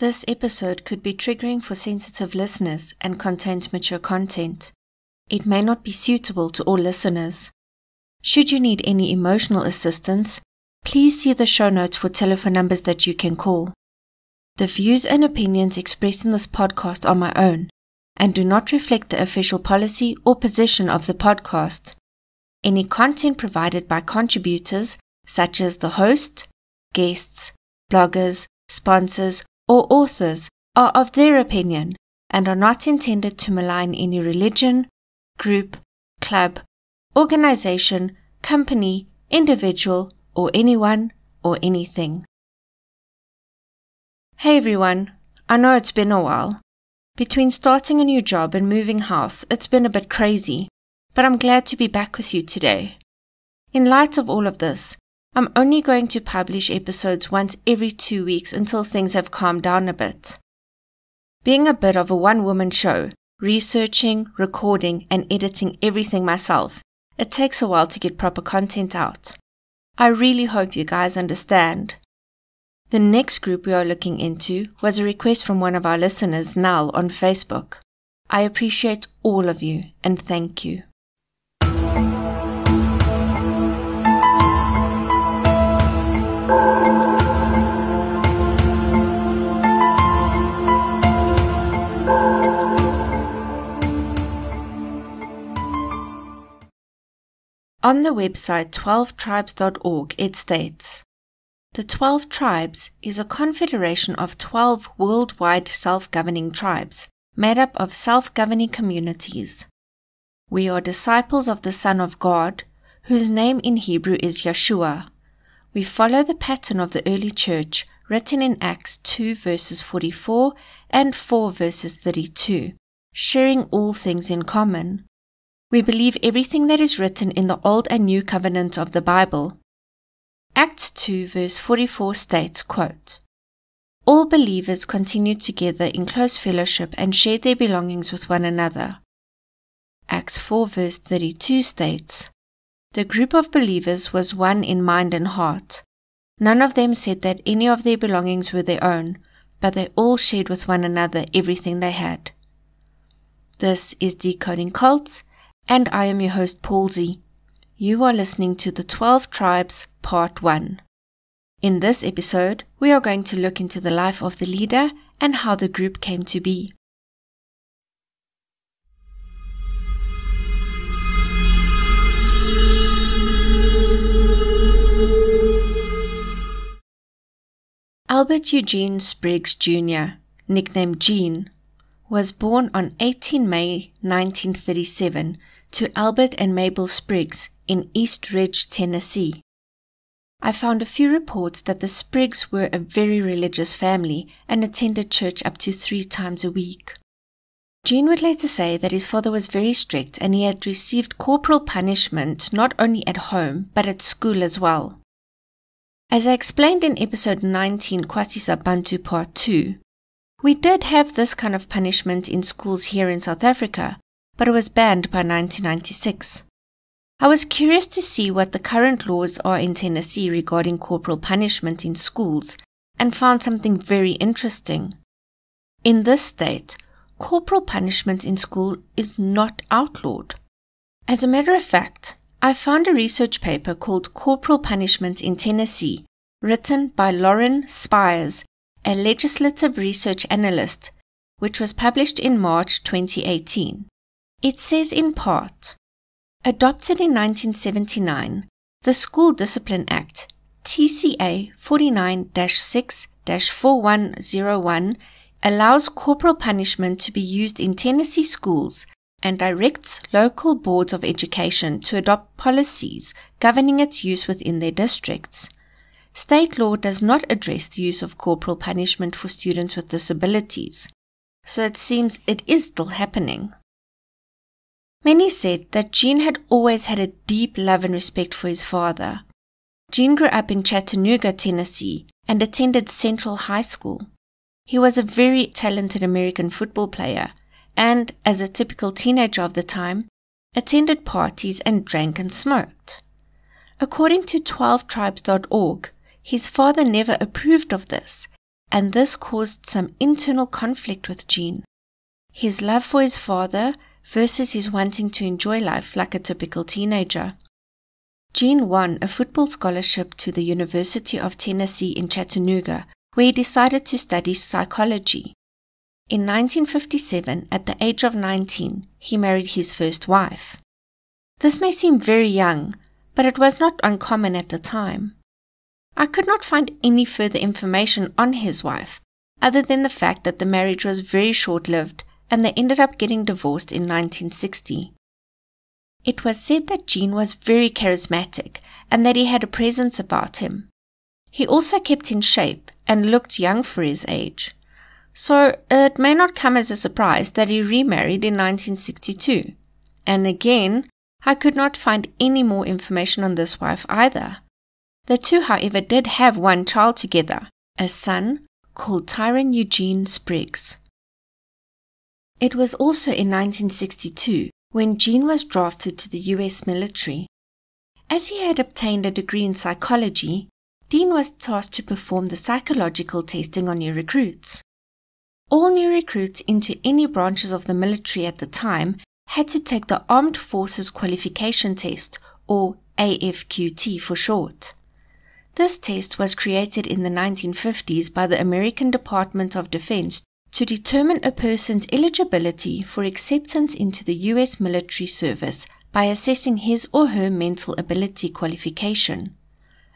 This episode could be triggering for sensitive listeners and contains mature content. It may not be suitable to all listeners. Should you need any emotional assistance, please see the show notes for telephone numbers that you can call. The views and opinions expressed in this podcast are my own and do not reflect the official policy or position of the podcast. Any content provided by contributors, such as the host, guests, bloggers, sponsors, or authors are of their opinion and are not intended to malign any religion, group, club, organization, company, individual, or anyone or anything. Hey everyone, I know it's been a while. Between starting a new job and moving house, it's been a bit crazy, but I'm glad to be back with you today. In light of all of this, I'm only going to publish episodes once every two weeks until things have calmed down a bit. Being a bit of a one woman show, researching, recording, and editing everything myself, it takes a while to get proper content out. I really hope you guys understand. The next group we are looking into was a request from one of our listeners, Nal, on Facebook. I appreciate all of you and thank you. On the website 12tribes.org, it states The 12 Tribes is a confederation of 12 worldwide self governing tribes made up of self governing communities. We are disciples of the Son of God, whose name in Hebrew is Yeshua. We follow the pattern of the early church written in Acts 2 verses 44 and 4 verses 32, sharing all things in common. We believe everything that is written in the Old and New Covenant of the Bible. Acts 2 verse 44 states, quote, All believers continued together in close fellowship and shared their belongings with one another. Acts 4 verse 32 states, The group of believers was one in mind and heart. None of them said that any of their belongings were their own, but they all shared with one another everything they had. This is Decoding Cults and I am your host, Palsy. You are listening to the 12 Tribes, Part 1. In this episode, we are going to look into the life of the leader and how the group came to be. Albert Eugene Spriggs Jr., nicknamed Gene, was born on 18 May 1937 to Albert and Mabel Spriggs in East Ridge, Tennessee. I found a few reports that the Spriggs were a very religious family and attended church up to three times a week. Gene would later say that his father was very strict and he had received corporal punishment not only at home but at school as well. As I explained in episode 19, KwaSizabantu Part 2, we did have this kind of punishment in schools here in South Africa, but it was banned by 1996. I was curious to see what the current laws are in Tennessee regarding corporal punishment in schools and found something very interesting. In this state, corporal punishment in school is not outlawed. As a matter of fact, I found a research paper called Corporal Punishment in Tennessee, written by Lauren Spires, a legislative research analyst, which was published in March 2018. It says in part Adopted in 1979, the School Discipline Act, TCA 49 6 4101, allows corporal punishment to be used in Tennessee schools and directs local boards of education to adopt policies governing its use within their districts. State law does not address the use of corporal punishment for students with disabilities, so it seems it is still happening. Many said that Gene had always had a deep love and respect for his father. Gene grew up in Chattanooga, Tennessee, and attended Central High School. He was a very talented American football player and, as a typical teenager of the time, attended parties and drank and smoked. According to 12tribes.org, his father never approved of this, and this caused some internal conflict with Gene. His love for his father versus his wanting to enjoy life like a typical teenager. Gene won a football scholarship to the University of Tennessee in Chattanooga, where he decided to study psychology. In 1957, at the age of 19, he married his first wife. This may seem very young, but it was not uncommon at the time. I could not find any further information on his wife, other than the fact that the marriage was very short lived and they ended up getting divorced in 1960. It was said that Gene was very charismatic and that he had a presence about him. He also kept in shape and looked young for his age. So it may not come as a surprise that he remarried in 1962. And again, I could not find any more information on this wife either. The two, however, did have one child together, a son called Tyron Eugene Spriggs. It was also in 1962 when Gene was drafted to the US military. As he had obtained a degree in psychology, Gene was tasked to perform the psychological testing on new recruits. All new recruits into any branches of the military at the time had to take the Armed Forces Qualification Test, or AFQT for short. This test was created in the 1950s by the American Department of Defense to determine a person's eligibility for acceptance into the U.S. military service by assessing his or her mental ability qualification.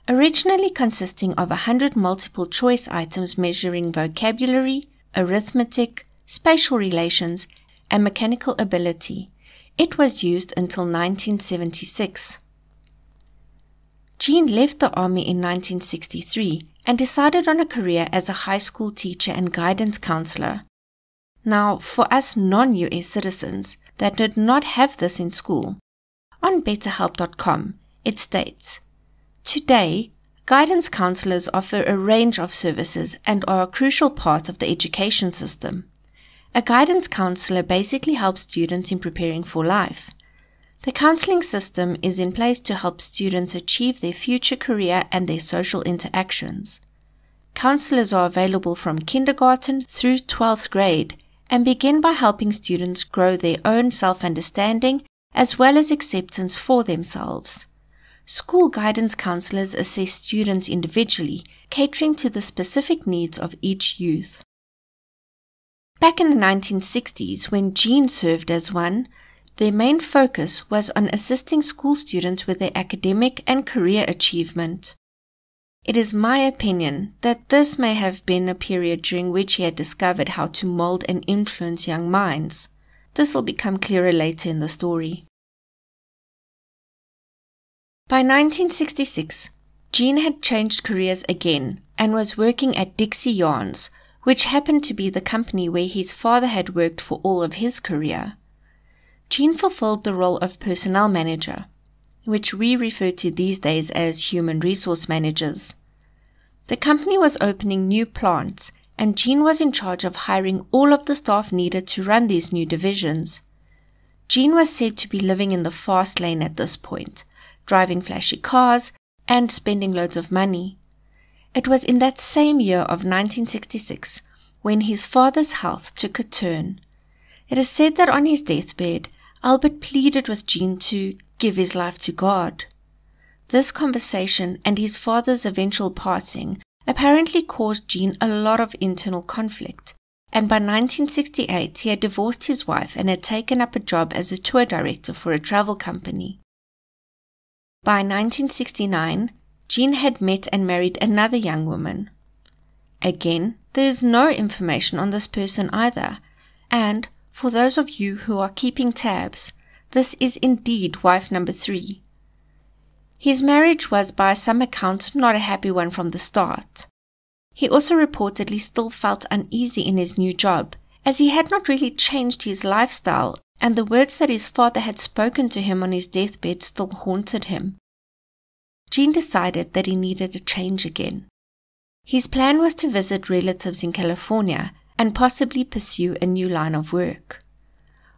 Originally consisting of a hundred multiple choice items measuring vocabulary, arithmetic, spatial relations, and mechanical ability, it was used until 1976. Gene left the Army in 1963 and decided on a career as a high school teacher and guidance counselor. Now, for us non US citizens that did not have this in school, on betterhelp.com it states Today, guidance counselors offer a range of services and are a crucial part of the education system. A guidance counselor basically helps students in preparing for life. The counseling system is in place to help students achieve their future career and their social interactions. Counselors are available from kindergarten through 12th grade and begin by helping students grow their own self understanding as well as acceptance for themselves. School guidance counselors assess students individually, catering to the specific needs of each youth. Back in the 1960s, when Gene served as one, their main focus was on assisting school students with their academic and career achievement. It is my opinion that this may have been a period during which he had discovered how to mold and influence young minds. This will become clearer later in the story. By 1966, Gene had changed careers again and was working at Dixie Yarns, which happened to be the company where his father had worked for all of his career. Gene fulfilled the role of personnel manager, which we refer to these days as human resource managers. The company was opening new plants, and Gene was in charge of hiring all of the staff needed to run these new divisions. Gene was said to be living in the fast lane at this point, driving flashy cars and spending loads of money. It was in that same year of 1966 when his father's health took a turn. It is said that on his deathbed, Albert pleaded with Gene to give his life to God. This conversation and his father's eventual passing apparently caused Gene a lot of internal conflict, and by 1968 he had divorced his wife and had taken up a job as a tour director for a travel company. By 1969, Gene had met and married another young woman. Again, there is no information on this person either, and for those of you who are keeping tabs, this is indeed wife number three. His marriage was by some accounts not a happy one from the start. He also reportedly still felt uneasy in his new job, as he had not really changed his lifestyle, and the words that his father had spoken to him on his deathbed still haunted him. Gene decided that he needed a change again. His plan was to visit relatives in California and possibly pursue a new line of work.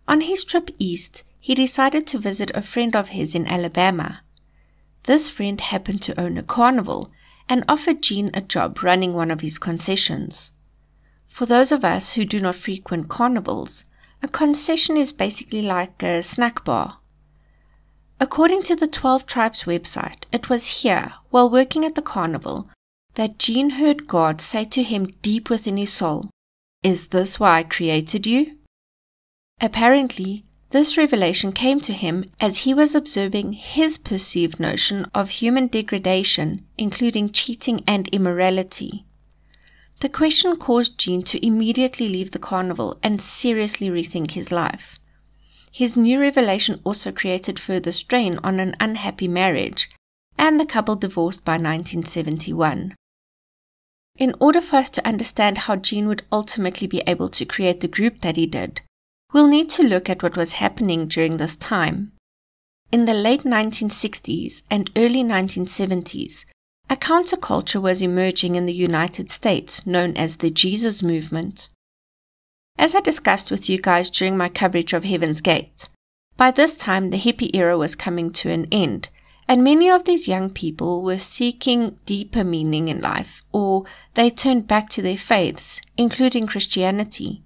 On his trip east, he decided to visit a friend of his in Alabama. This friend happened to own a carnival, and offered Gene a job running one of his concessions. For those of us who do not frequent carnivals, a concession is basically like a snack bar. According to the 12 Tribes website, it was here, while working at the carnival, that Gene heard God say to him deep within his soul, Is this why I created you? Apparently, this revelation came to him as he was observing his perceived notion of human degradation, including cheating and immorality. The question caused Gene to immediately leave the carnival and seriously rethink his life. His new revelation also created further strain on an unhappy marriage, and the couple divorced by 1971. In order for us to understand how Gene would ultimately be able to create the group that he did, we'll need to look at what was happening during this time. In the late 1960s and early 1970s, a counterculture was emerging in the United States known as the Jesus Movement. As I discussed with you guys during my coverage of Heaven's Gate, by this time the hippie era was coming to an end, and many of these young people were seeking deeper meaning in life, or they turned back to their faiths, including Christianity.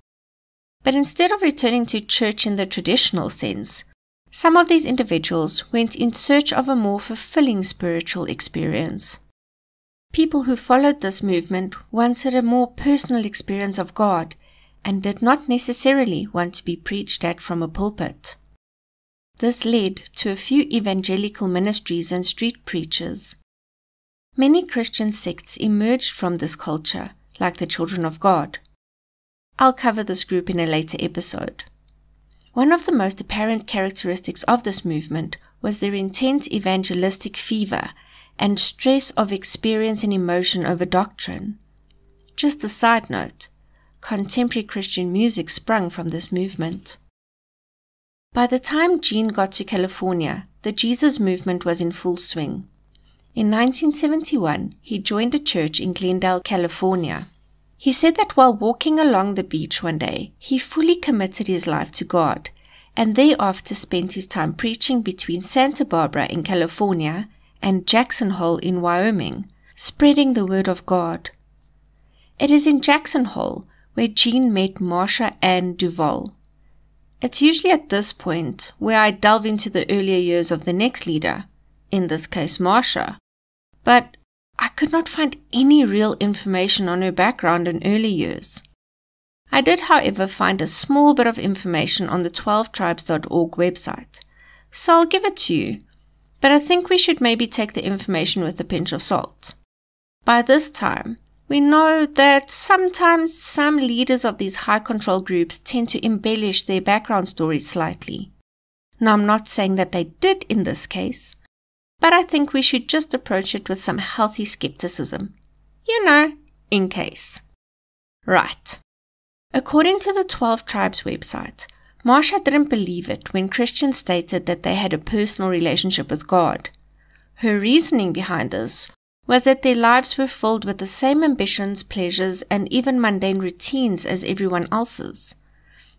But instead of returning to church in the traditional sense, some of these individuals went in search of a more fulfilling spiritual experience. People who followed this movement wanted a more personal experience of God and did not necessarily want to be preached at from a pulpit. This led to a few evangelical ministries and street preachers. Many Christian sects emerged from this culture, like the Children of God. I'll cover this group in a later episode. One of the most apparent characteristics of this movement was their intense evangelistic fever and stress of experience and emotion over doctrine. Just a side note contemporary Christian music sprung from this movement. By the time Gene got to California, the Jesus movement was in full swing. In 1971, he joined a church in Glendale, California. He said that while walking along the beach one day, he fully committed his life to God, and thereafter spent his time preaching between Santa Barbara in California and Jackson Hole in Wyoming, spreading the word of God. It is in Jackson Hole where Gene met Marsha Ann Duval. It's usually at this point where I delve into the earlier years of the next leader, in this case Marsha, but I could not find any real information on her background and early years. I did, however, find a small bit of information on the 12tribes.org website, so I'll give it to you but I think we should maybe take the information with a pinch of salt. By this time, we know that sometimes some leaders of these high control groups tend to embellish their background stories slightly. Now, I'm not saying that they did in this case, but I think we should just approach it with some healthy skepticism. You know, in case. Right. According to the 12 Tribes website, Marsha didn't believe it when Christians stated that they had a personal relationship with God. Her reasoning behind this was that their lives were filled with the same ambitions, pleasures, and even mundane routines as everyone else's.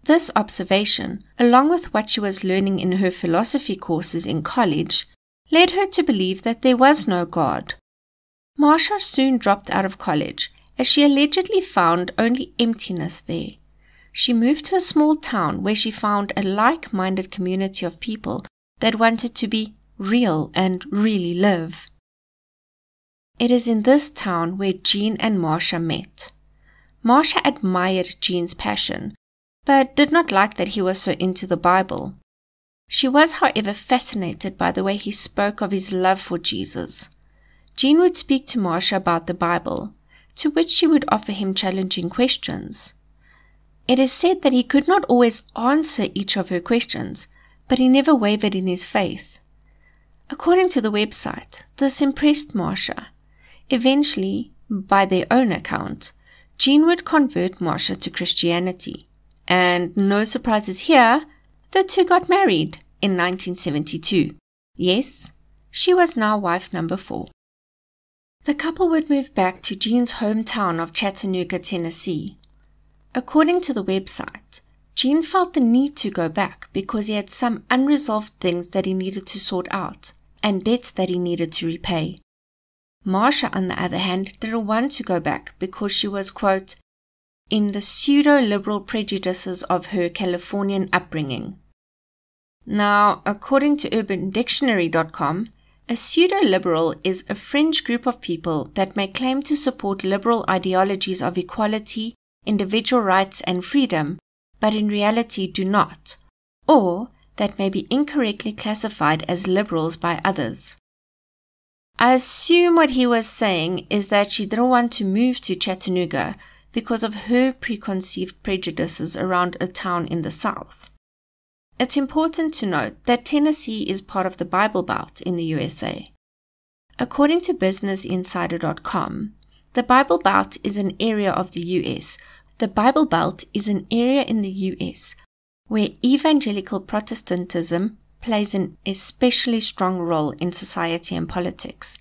This observation, along with what she was learning in her philosophy courses in college, led her to believe that there was no God. Marsha soon dropped out of college, as she allegedly found only emptiness there she moved to a small town where she found a like minded community of people that wanted to be real and really live. It is in this town where Gene and Marsha met. Marsha admired Gene's passion, but did not like that he was so into the Bible. She was, however, fascinated by the way he spoke of his love for Jesus. Gene would speak to Marsha about the Bible, to which she would offer him challenging questions. It is said that he could not always answer each of her questions, but he never wavered in his faith. According to the website, this impressed Marsha. Eventually, by their own account, Gene would convert Marsha to Christianity. And no surprises here, the two got married in 1972. Yes, she was now wife number four. The couple would move back to Gene's hometown of Chattanooga, Tennessee, According to the website, Gene felt the need to go back because he had some unresolved things that he needed to sort out and debts that he needed to repay. Marsha, on the other hand, didn't want to go back because she was, quote, in the pseudo liberal prejudices of her Californian upbringing. Now, according to UrbanDictionary.com, a pseudo liberal is a fringe group of people that may claim to support liberal ideologies of equality, individual rights, and freedom, but in reality do not, or that may be incorrectly classified as liberals by others. I assume what he was saying is that she didn't want to move to Chattanooga because of her preconceived prejudices around a town in the South. It's important to note that Tennessee is part of the Bible Belt in the USA. According to BusinessInsider.com, the Bible Belt is an area of the US. The Bible Belt is an area in the US where evangelical Protestantism plays an especially strong role in society and politics.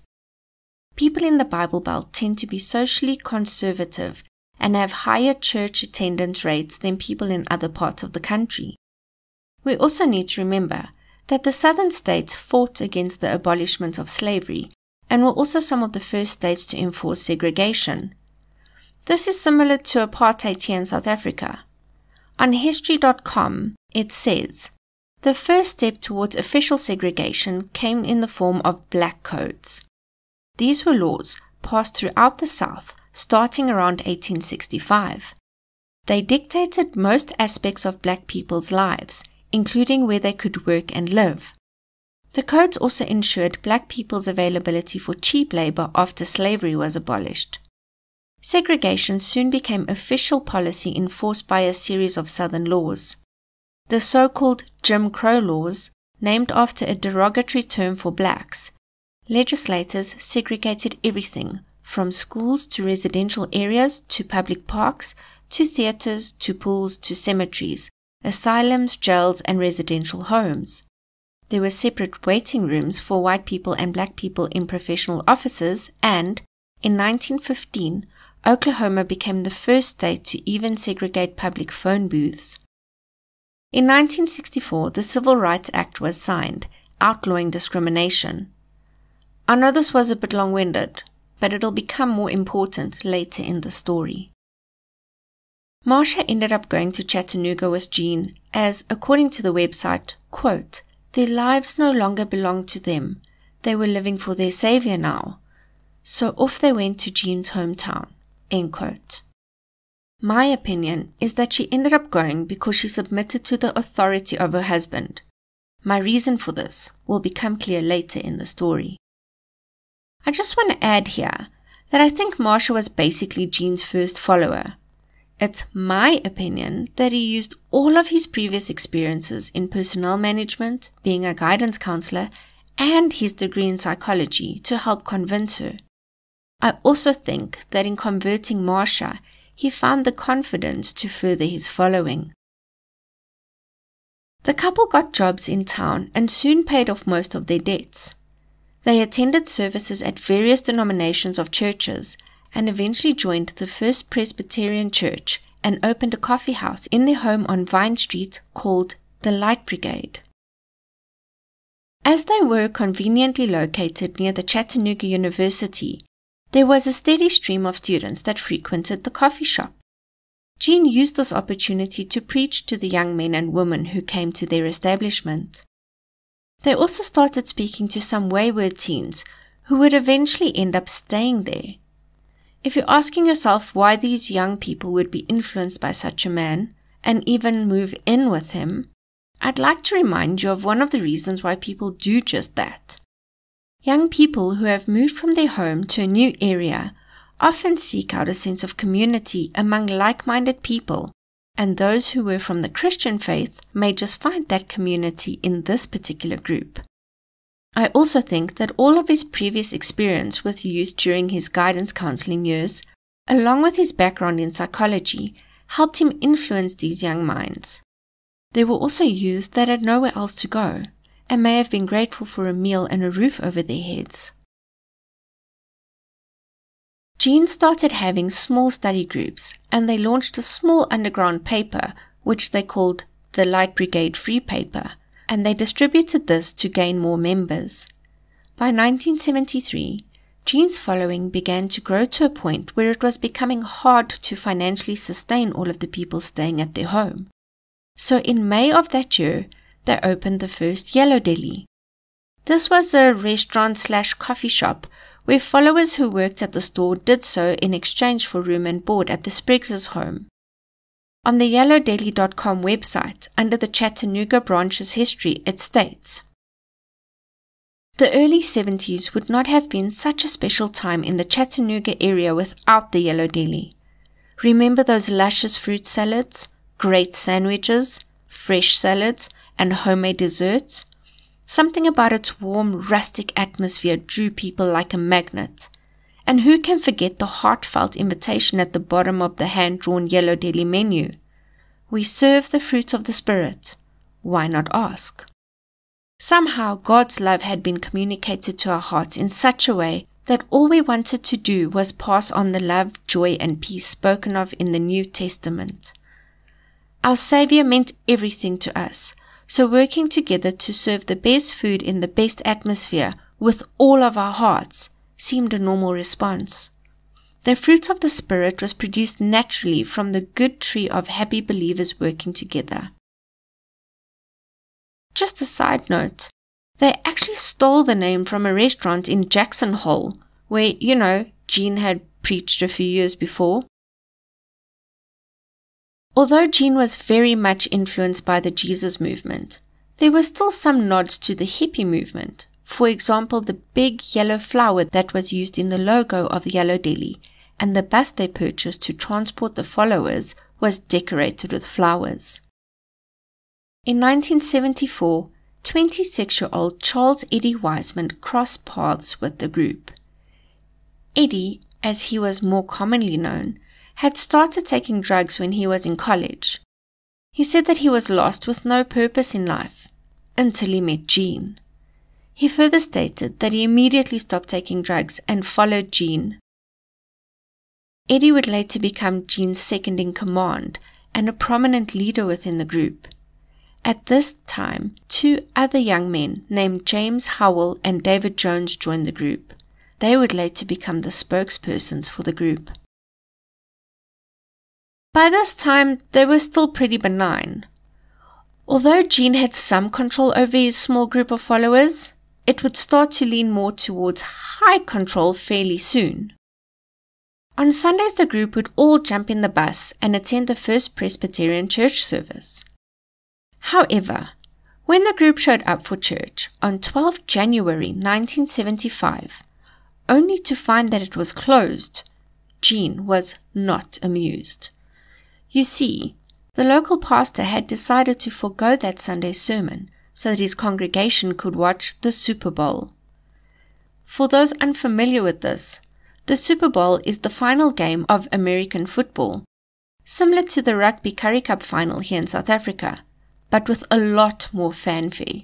People in the Bible Belt tend to be socially conservative and have higher church attendance rates than people in other parts of the country. We also need to remember that the southern states fought against the abolishment of slavery and were also some of the first states to enforce segregation. This is similar to apartheid here in South Africa. On History.com, it says, the first step towards official segregation came in the form of black codes. These were laws passed throughout the South starting around 1865. They dictated most aspects of black people's lives, including where they could work and live. The codes also ensured black people's availability for cheap labor after slavery was abolished. Segregation soon became official policy enforced by a series of Southern laws. The so-called Jim Crow laws, named after a derogatory term for blacks, legislators segregated everything from schools to residential areas to public parks to theaters to pools to cemeteries, asylums, jails, and residential homes. There were separate waiting rooms for white people and black people in professional offices, and in 1915, Oklahoma became the first state to even segregate public phone booths. In 1964, the Civil Rights Act was signed, outlawing discrimination. I know this was a bit long winded, but it'll become more important later in the story. Marsha ended up going to Chattanooga with Gene as, according to the website, quote, their lives no longer belonged to them. They were living for their savior now. So off they went to Gene's hometown. End quote. My opinion is that she ended up going because she submitted to the authority of her husband. My reason for this will become clear later in the story. I just want to add here that I think Marsha was basically Gene's first follower. It's my opinion that he used all of his previous experiences in personnel management, being a guidance counselor, and his degree in psychology to help convince her. I also think that in converting Marsha, he found the confidence to further his following. The couple got jobs in town and soon paid off most of their debts. They attended services at various denominations of churches and eventually joined the First Presbyterian Church and opened a coffee house in their home on Vine Street called the Light Brigade. As they were conveniently located near the Chattanooga University, there was a steady stream of students that frequented the coffee shop. Gene used this opportunity to preach to the young men and women who came to their establishment. They also started speaking to some wayward teens who would eventually end up staying there. If you're asking yourself why these young people would be influenced by such a man and even move in with him, I'd like to remind you of one of the reasons why people do just that. Young people who have moved from their home to a new area often seek out a sense of community among like minded people, and those who were from the Christian faith may just find that community in this particular group. I also think that all of his previous experience with youth during his guidance counseling years, along with his background in psychology, helped him influence these young minds. There were also youths that had nowhere else to go, and may have been grateful for a meal and a roof over their heads. Gene started having small study groups, and they launched a small underground paper, which they called the Light Brigade Free Paper, and they distributed this to gain more members. By 1973, Gene's following began to grow to a point where it was becoming hard to financially sustain all of the people staying at their home. So in May of that year, they opened the first Yellow Deli. This was a restaurant slash coffee shop where followers who worked at the store did so in exchange for room and board at the Spriggs' home. On the yellowdeli.com website, under the Chattanooga branch's history, it states The early 70s would not have been such a special time in the Chattanooga area without the Yellow Deli. Remember those luscious fruit salads, great sandwiches, fresh salads, and homemade desserts? Something about its warm, rustic atmosphere drew people like a magnet. And who can forget the heartfelt invitation at the bottom of the hand drawn Yellow Deli menu? We serve the fruit of the Spirit. Why not ask? Somehow God's love had been communicated to our hearts in such a way that all we wanted to do was pass on the love, joy, and peace spoken of in the New Testament. Our Savior meant everything to us, so working together to serve the best food in the best atmosphere with all of our hearts seemed a normal response. The fruit of the Spirit was produced naturally from the good tree of happy believers working together. Just a side note, they actually stole the name from a restaurant in Jackson Hole, where, you know, Gene had preached a few years before. Although Gene was very much influenced by the Jesus movement, there were still some nods to the hippie movement. For example, the big yellow flower that was used in the logo of Yellow Deli, and the bus they purchased to transport the followers was decorated with flowers. In 1974, 26 year old Charles Eddie Wiseman crossed paths with the group. Eddie, as he was more commonly known, had started taking drugs when he was in college. He said that he was lost with no purpose in life until he met Gene. He further stated that he immediately stopped taking drugs and followed Gene. Eddie would later become Gene's second in command and a prominent leader within the group. At this time, two other young men named James Howell and David Jones joined the group. They would later become the spokespersons for the group. By this time, they were still pretty benign. Although Gene had some control over his small group of followers, it would start to lean more towards high control fairly soon. On Sundays, the group would all jump in the bus and attend the First Presbyterian church service. However, when the group showed up for church on 12 January 1975, only to find that it was closed, Gene was not amused. You see, the local pastor had decided to forego that Sunday sermon so that his congregation could watch the Super Bowl. For those unfamiliar with this, the Super Bowl is the final game of American football, similar to the Rugby Currie Cup final here in South Africa, but with a lot more fanfare.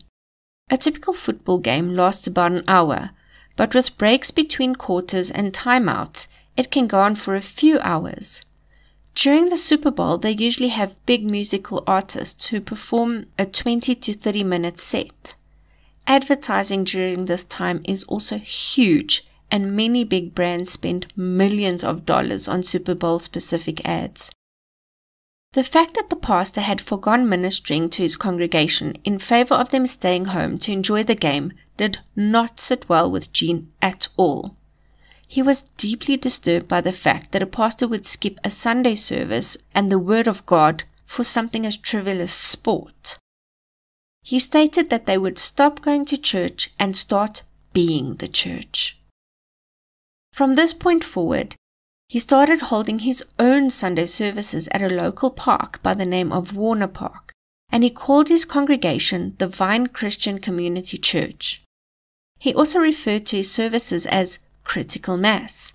A typical football game lasts about an hour, but with breaks between quarters and timeouts, it can go on for a few hours. During the Super Bowl, they usually have big musical artists who perform a 20 to 30 minute set. Advertising during this time is also huge, and many big brands spend millions of dollars on Super Bowl specific ads. The fact that the pastor had forgone ministering to his congregation in favor of them staying home to enjoy the game did not sit well with Gene at all. He was deeply disturbed by the fact that a pastor would skip a Sunday service and the Word of God for something as trivial as sport. He stated that they would stop going to church and start being the church. From this point forward, he started holding his own Sunday services at a local park by the name of Warner Park, and he called his congregation the Vine Christian Community Church. He also referred to his services as critical mass.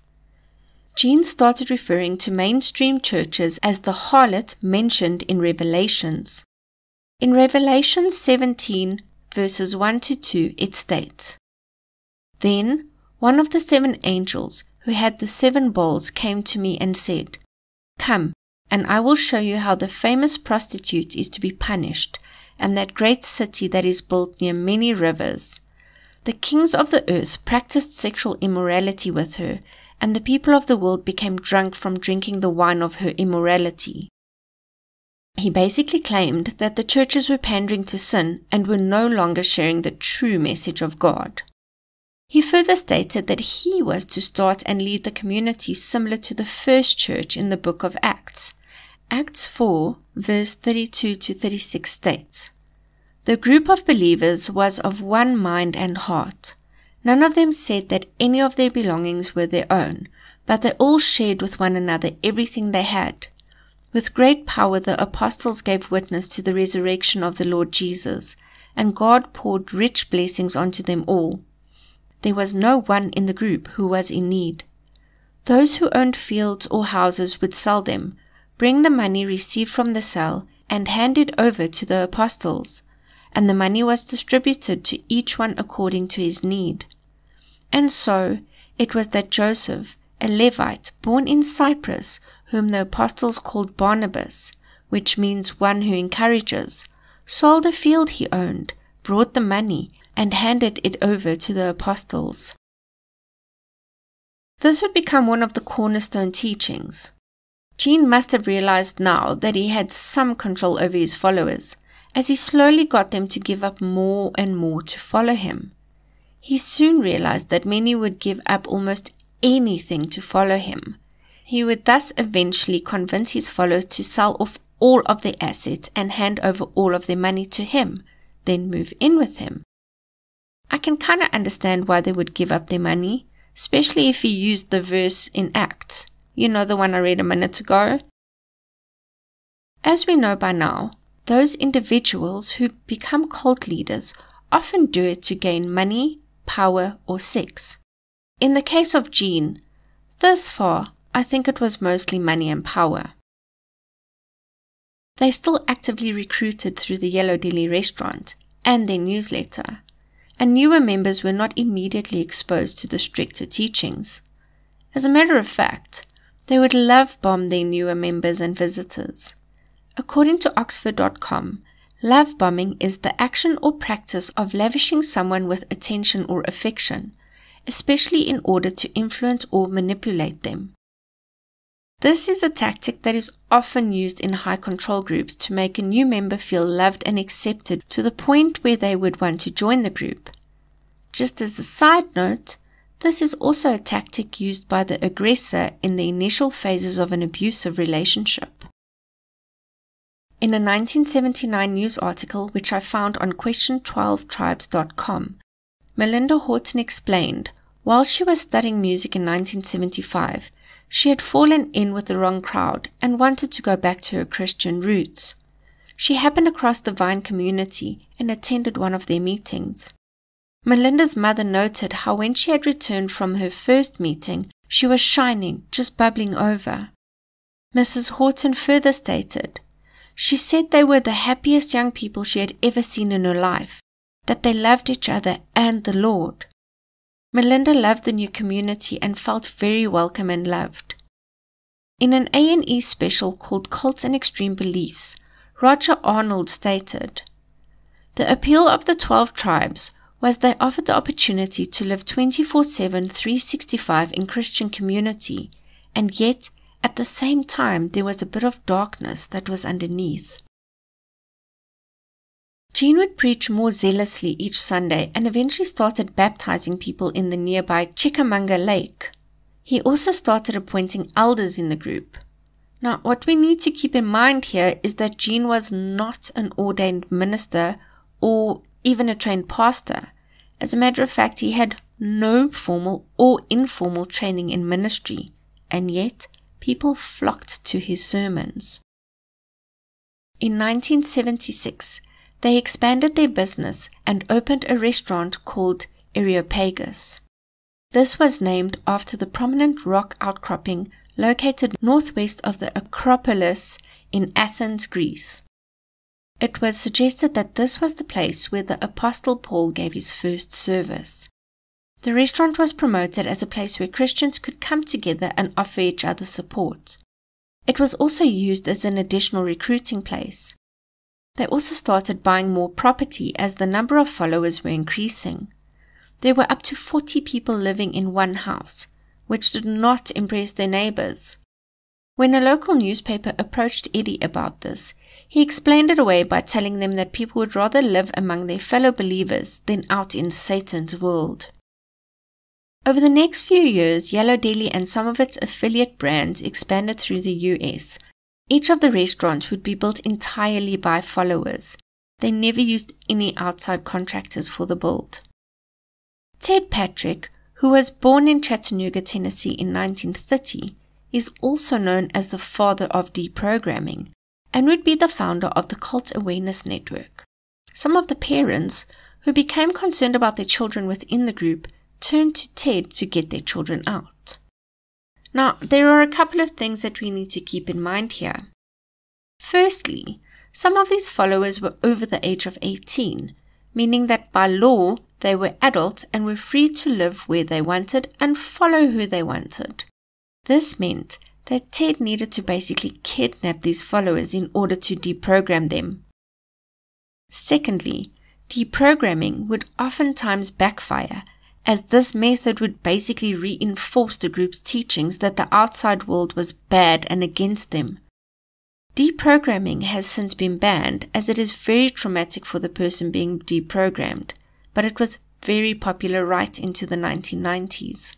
Gene started referring to mainstream churches as the harlot mentioned in Revelations. In Revelation 17, verses 1 to 2, it states Then one of the seven angels who had the seven bowls came to me and said, Come, and I will show you how the famous prostitute is to be punished, and that great city that is built near many rivers the kings of the earth practiced sexual immorality with her, and the people of the world became drunk from drinking the wine of her immorality. He basically claimed that the churches were pandering to sin and were no longer sharing the true message of God. He further stated that he was to start and lead the community similar to the first church in the book of Acts. Acts 4, verse 32 to 36 states The group of believers was of one mind and heart. None of them said that any of their belongings were their own, but they all shared with one another everything they had. With great power the apostles gave witness to the resurrection of the Lord Jesus, and God poured rich blessings onto them all. There was no one in the group who was in need. Those who owned fields or houses would sell them, bring the money received from the sale, and hand it over to the apostles, and the money was distributed to each one according to his need. And so it was that Joseph, a Levite born in Cyprus, whom the apostles called Barnabas, which means one who encourages, sold a field he owned, brought the money, and handed it over to the apostles. This would become one of the cornerstone teachings. Gene must have realized now that he had some control over his followers, as he slowly got them to give up more and more to follow him. He soon realized that many would give up almost anything to follow him, he would thus eventually convince his followers to sell off all of their assets and hand over all of their money to him, then move in with him. I can kind of understand why they would give up their money, especially if he used the verse in Acts. You know the one I read a minute ago? As we know by now, those individuals who become cult leaders often do it to gain money, power, or sex. In the case of Gene, thus far, I think it was mostly money and power. They still actively recruited through the Yellow Deli restaurant and their newsletter, and newer members were not immediately exposed to the stricter teachings. As a matter of fact, they would love bomb their newer members and visitors. According to Oxford.com, love bombing is the action or practice of lavishing someone with attention or affection, especially in order to influence or manipulate them. This is a tactic that is often used in high control groups to make a new member feel loved and accepted to the point where they would want to join the group. Just as a side note, this is also a tactic used by the aggressor in the initial phases of an abusive relationship. In a 1979 news article which I found on question12tribes.com, Melinda Horton explained while she was studying music in 1975, she had fallen in with the wrong crowd and wanted to go back to her Christian roots. She happened across the Vine community and attended one of their meetings. Melinda's mother noted how when she had returned from her first meeting, she was shining, just bubbling over. Mrs. Horton further stated, She said they were the happiest young people she had ever seen in her life, that they loved each other and the Lord. Melinda loved the new community and felt very welcome and loved. In an A&E special called Cults and Extreme Beliefs, Roger Arnold stated, The appeal of the 12 tribes was they offered the opportunity to live 24-7, 365 in Christian community, and yet at the same time there was a bit of darkness that was underneath. Gene would preach more zealously each Sunday and eventually started baptizing people in the nearby Chickamauga Lake. He also started appointing elders in the group. Now, what we need to keep in mind here is that Gene was not an ordained minister or even a trained pastor. As a matter of fact, he had no formal or informal training in ministry, and yet people flocked to his sermons. In 1976, they expanded their business and opened a restaurant called Areopagus. This was named after the prominent rock outcropping located northwest of the Acropolis in Athens, Greece. It was suggested that this was the place where the Apostle Paul gave his first service. The restaurant was promoted as a place where Christians could come together and offer each other support. It was also used as an additional recruiting place. They also started buying more property as the number of followers were increasing. there were up to 40 people living in one house, which did not impress their neighbors. When a local newspaper approached Eddie about this, he explained it away by telling them that people would rather live among their fellow believers than out in Satan's world. Over the next few years, Yellow Deli and some of its affiliate brands expanded through the US. Each of the restaurants would be built entirely by followers. They never used any outside contractors for the build. Ted Patrick, who was born in Chattanooga, Tennessee in 1930, is also known as the father of deprogramming and would be the founder of the Cult Awareness Network. Some of the parents who became concerned about their children within the group turned to Ted to get their children out. Now, there are a couple of things that we need to keep in mind here. Firstly, some of these followers were over the age of 18, meaning that by law they were adults and were free to live where they wanted and follow who they wanted. This meant that Ted needed to basically kidnap these followers in order to deprogram them. Secondly, deprogramming would oftentimes backfire, as this method would basically reinforce the group's teachings that the outside world was bad and against them. Deprogramming has since been banned as it is very traumatic for the person being deprogrammed, but it was very popular right into the 1990s.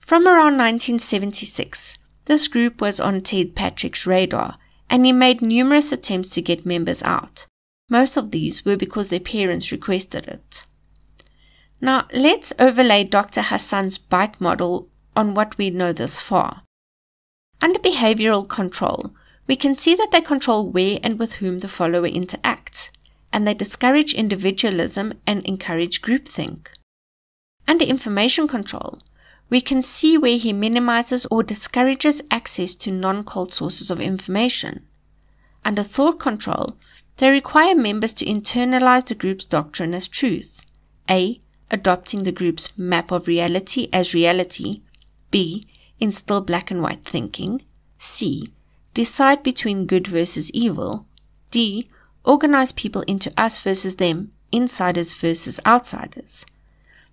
From around 1976, this group was on Ted Patrick's radar, and he made numerous attempts to get members out. Most of these were because their parents requested it. Now, let's overlay Dr. Hassan's bite model on what we know thus far. Under behavioral control, we can see that they control where and with whom the follower interacts, and they discourage individualism and encourage groupthink. Under information control, we can see where he minimizes or discourages access to non cult sources of information. Under thought control, they require members to internalize the group's doctrine as truth. A. Adopting the group's map of reality as reality. B. Instill black and white thinking. C. Decide between good versus evil. D. Organize people into us versus them, insiders versus outsiders.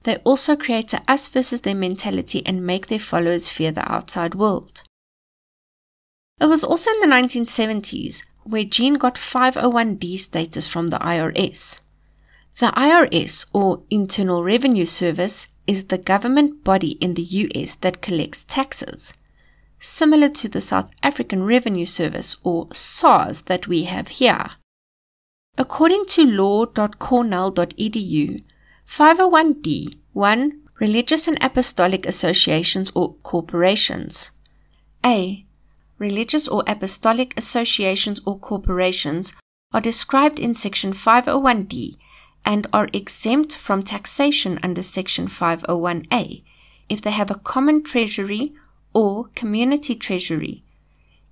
They also create a us versus them mentality and make their followers fear the outside world. It was also in the 1970s where Gene got 501d status from the IRS. The IRS, or Internal Revenue Service, is the government body in the US that collects taxes, similar to the South African Revenue Service, or SARS, that we have here. According to law.cornell.edu, 501d 1. Religious and apostolic associations or corporations. A. Religious or apostolic associations or corporations are described in Section 501d and are exempt from taxation under Section 501a if they have a common treasury or community treasury,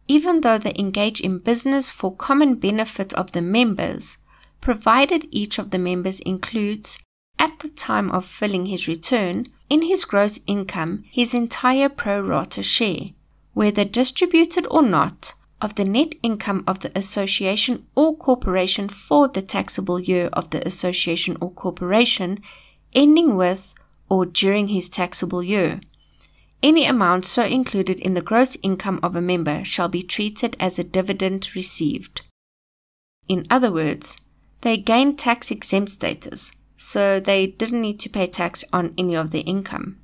even though they engage in business for common benefit of the members, provided each of the members includes at the time of filling his return in his gross income his entire pro rata share, whether distributed or not, of the net income of the association or corporation for the taxable year of the association or corporation, ending with or during his taxable year. Any amount so included in the gross income of a member shall be treated as a dividend received. In other words, they gained tax exempt status, so they didn't need to pay tax on any of their income.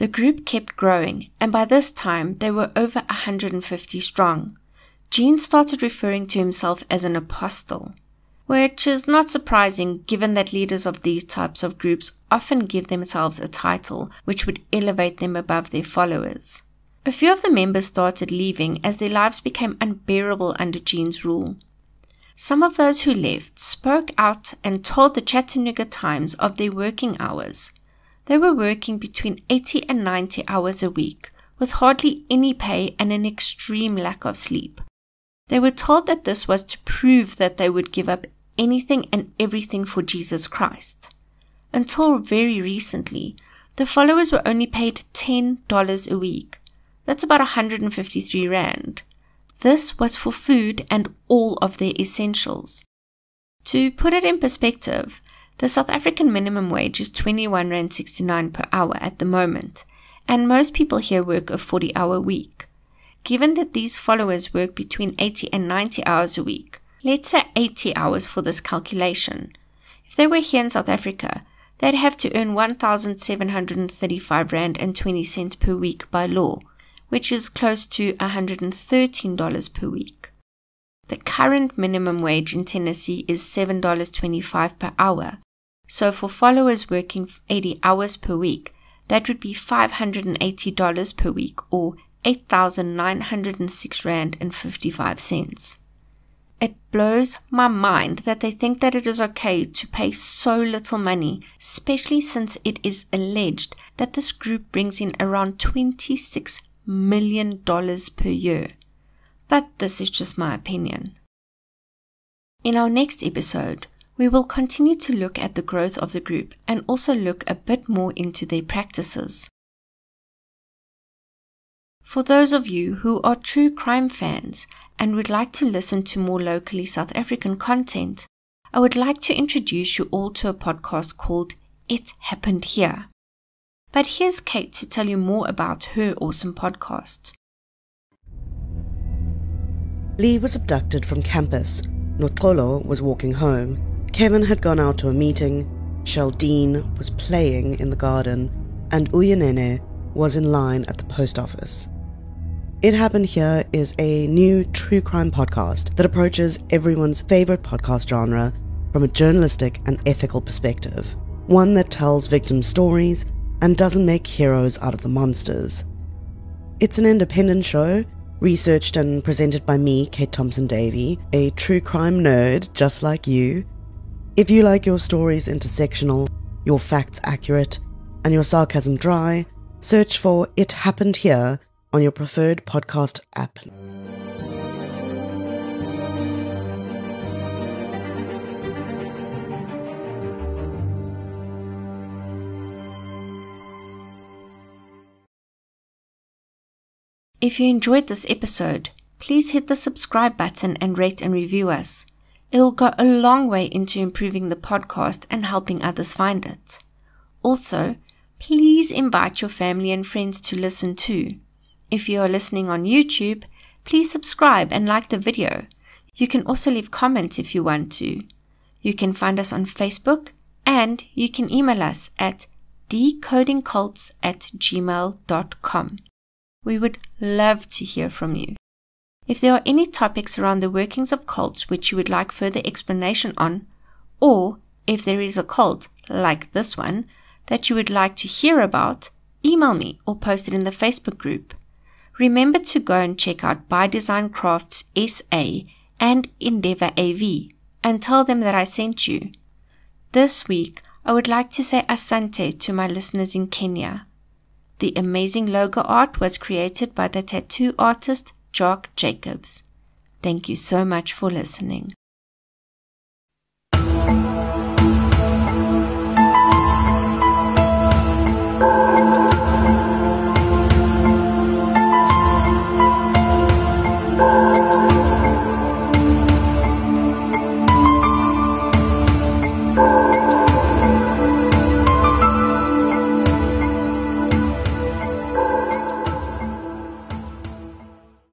The group kept growing, and by this time they were over 150 strong. Gene started referring to himself as an apostle, which is not surprising given that leaders of these types of groups often give themselves a title which would elevate them above their followers. A few of the members started leaving as their lives became unbearable under Gene's rule. Some of those who left spoke out and told the Chattanooga Times of their working hours. They were working between 80 and 90 hours a week, with hardly any pay and an extreme lack of sleep. They were told that this was to prove that they would give up anything and everything for Jesus Christ. Until very recently, the followers were only paid $10 a week. That's about 153 Rand. This was for food and all of their essentials. To put it in perspective, The South African minimum wage is 21 Rand 69 per hour at the moment, and most people here work a 40 hour week. Given that these followers work between 80 and 90 hours a week, let's say 80 hours for this calculation. If they were here in South Africa, they'd have to earn 1,735 Rand and 20 cents per week by law, which is close to $113 per week. The current minimum wage in Tennessee is $7.25 per hour, so for followers working 80 hours per week, that would be $580 per week or 8,906 Rand and 55 cents. It blows my mind that they think that it is okay to pay so little money, especially since it is alleged that this group brings in around $26 million per year. But this is just my opinion. In our next episode, we will continue to look at the growth of the group and also look a bit more into their practices. For those of you who are true crime fans and would like to listen to more locally South African content, I would like to introduce you all to a podcast called It Happened Here. But here's Kate to tell you more about her awesome podcast. Lee was abducted from campus. Notolo was walking home Kevin had gone out to a meeting, Sheldine was playing in the garden, and Uyanene was in line at the post office. It Happened Here is a new true crime podcast that approaches everyone's favorite podcast genre from a journalistic and ethical perspective, one that tells victim stories and doesn't make heroes out of the monsters. It's an independent show, researched and presented by me, Kate Thompson Davey, a true crime nerd just like you, if you like your stories intersectional, your facts accurate, and your sarcasm dry, search for It Happened Here on your preferred podcast app. If you enjoyed this episode, please hit the subscribe button and rate and review us. It'll go a long way into improving the podcast and helping others find it. Also, please invite your family and friends to listen too. If you are listening on YouTube, please subscribe and like the video. You can also leave comments if you want to. You can find us on Facebook and you can email us at decodingcults at gmail.com. We would love to hear from you. If there are any topics around the workings of cults which you would like further explanation on, or if there is a cult, like this one, that you would like to hear about, email me or post it in the Facebook group. Remember to go and check out By Design Crafts SA and Endeavor AV and tell them that I sent you. This week, I would like to say asante to my listeners in Kenya. The amazing logo art was created by the tattoo artist Jock Jacobs. Thank you so much for listening.